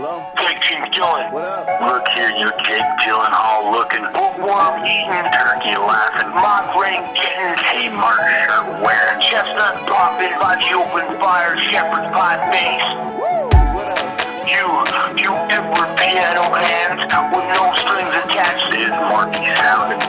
Hello? Jake Team Dylan. What up? Look here, you Jake Gyllenhaal looking, bookworm eating, turkey laughing, mock ring getting, Kmart shirt wearing, chestnut popping, body open fire, shepherd's pie face. What else? You, you Edward piano hands with no strings attached is Marky sound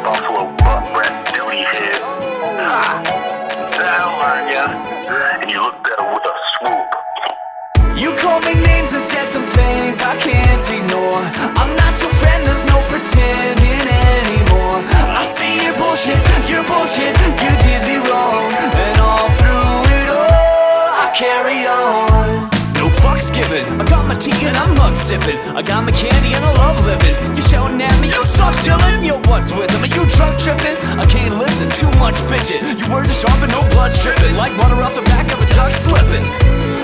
carry on. No fucks given. I got my tea and I'm mug sipping. I got my candy and I love living. You shouting at me, you suck, Dylan. Yo, what's with him? Are you drunk tripping? I can't listen, too much bitching. Your words are sharp and no blood's dripping. Like butter off the back of a duck slipping.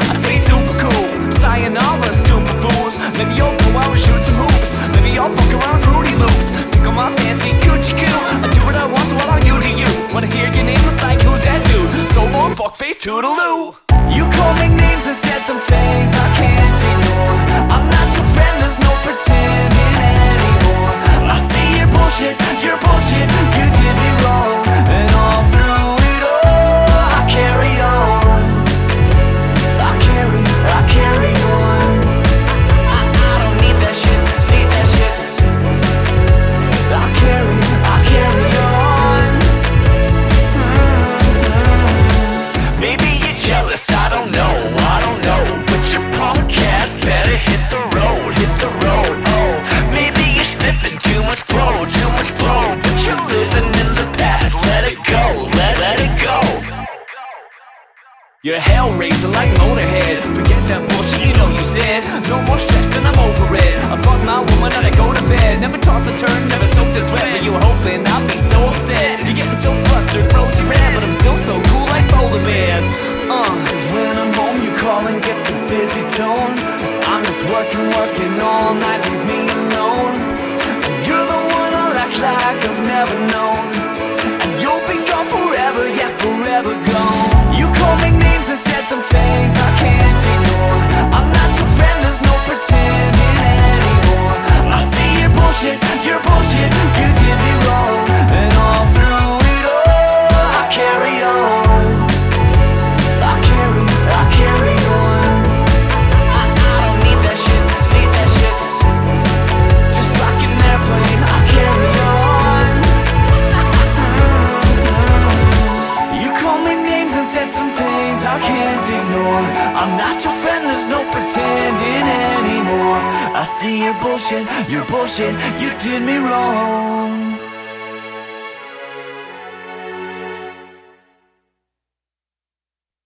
I stay super cool. Sayonara, stupid fools. Maybe I'll go out and shoot some hoops. Maybe I'll fuck around Fruity Loops. On my fancy Gucci Goo. I do what I want, so what are you to you? Wanna hear your name? It's like, who's that dude? So long, fuck face, toodaloo. Call me names and said some things I can't ignore. You're I don't know, I don't know. But your punk ass better hit the road, hit the road. Oh, maybe you're sniffing too much bro, too much bro. But you're living in the past, let it go, let, let it go. You're hell raising like Motorhead. Forget that bullshit, you know you said. No more stress and I'm over it. I fuck my woman and I go to bed. Never toss a turn, never soaked a and get the busy tone. I'm just working, working all night, I can't ignore. I'm not your friend, there's no pretending anymore. I see your bullshit, your bullshit, you did me wrong.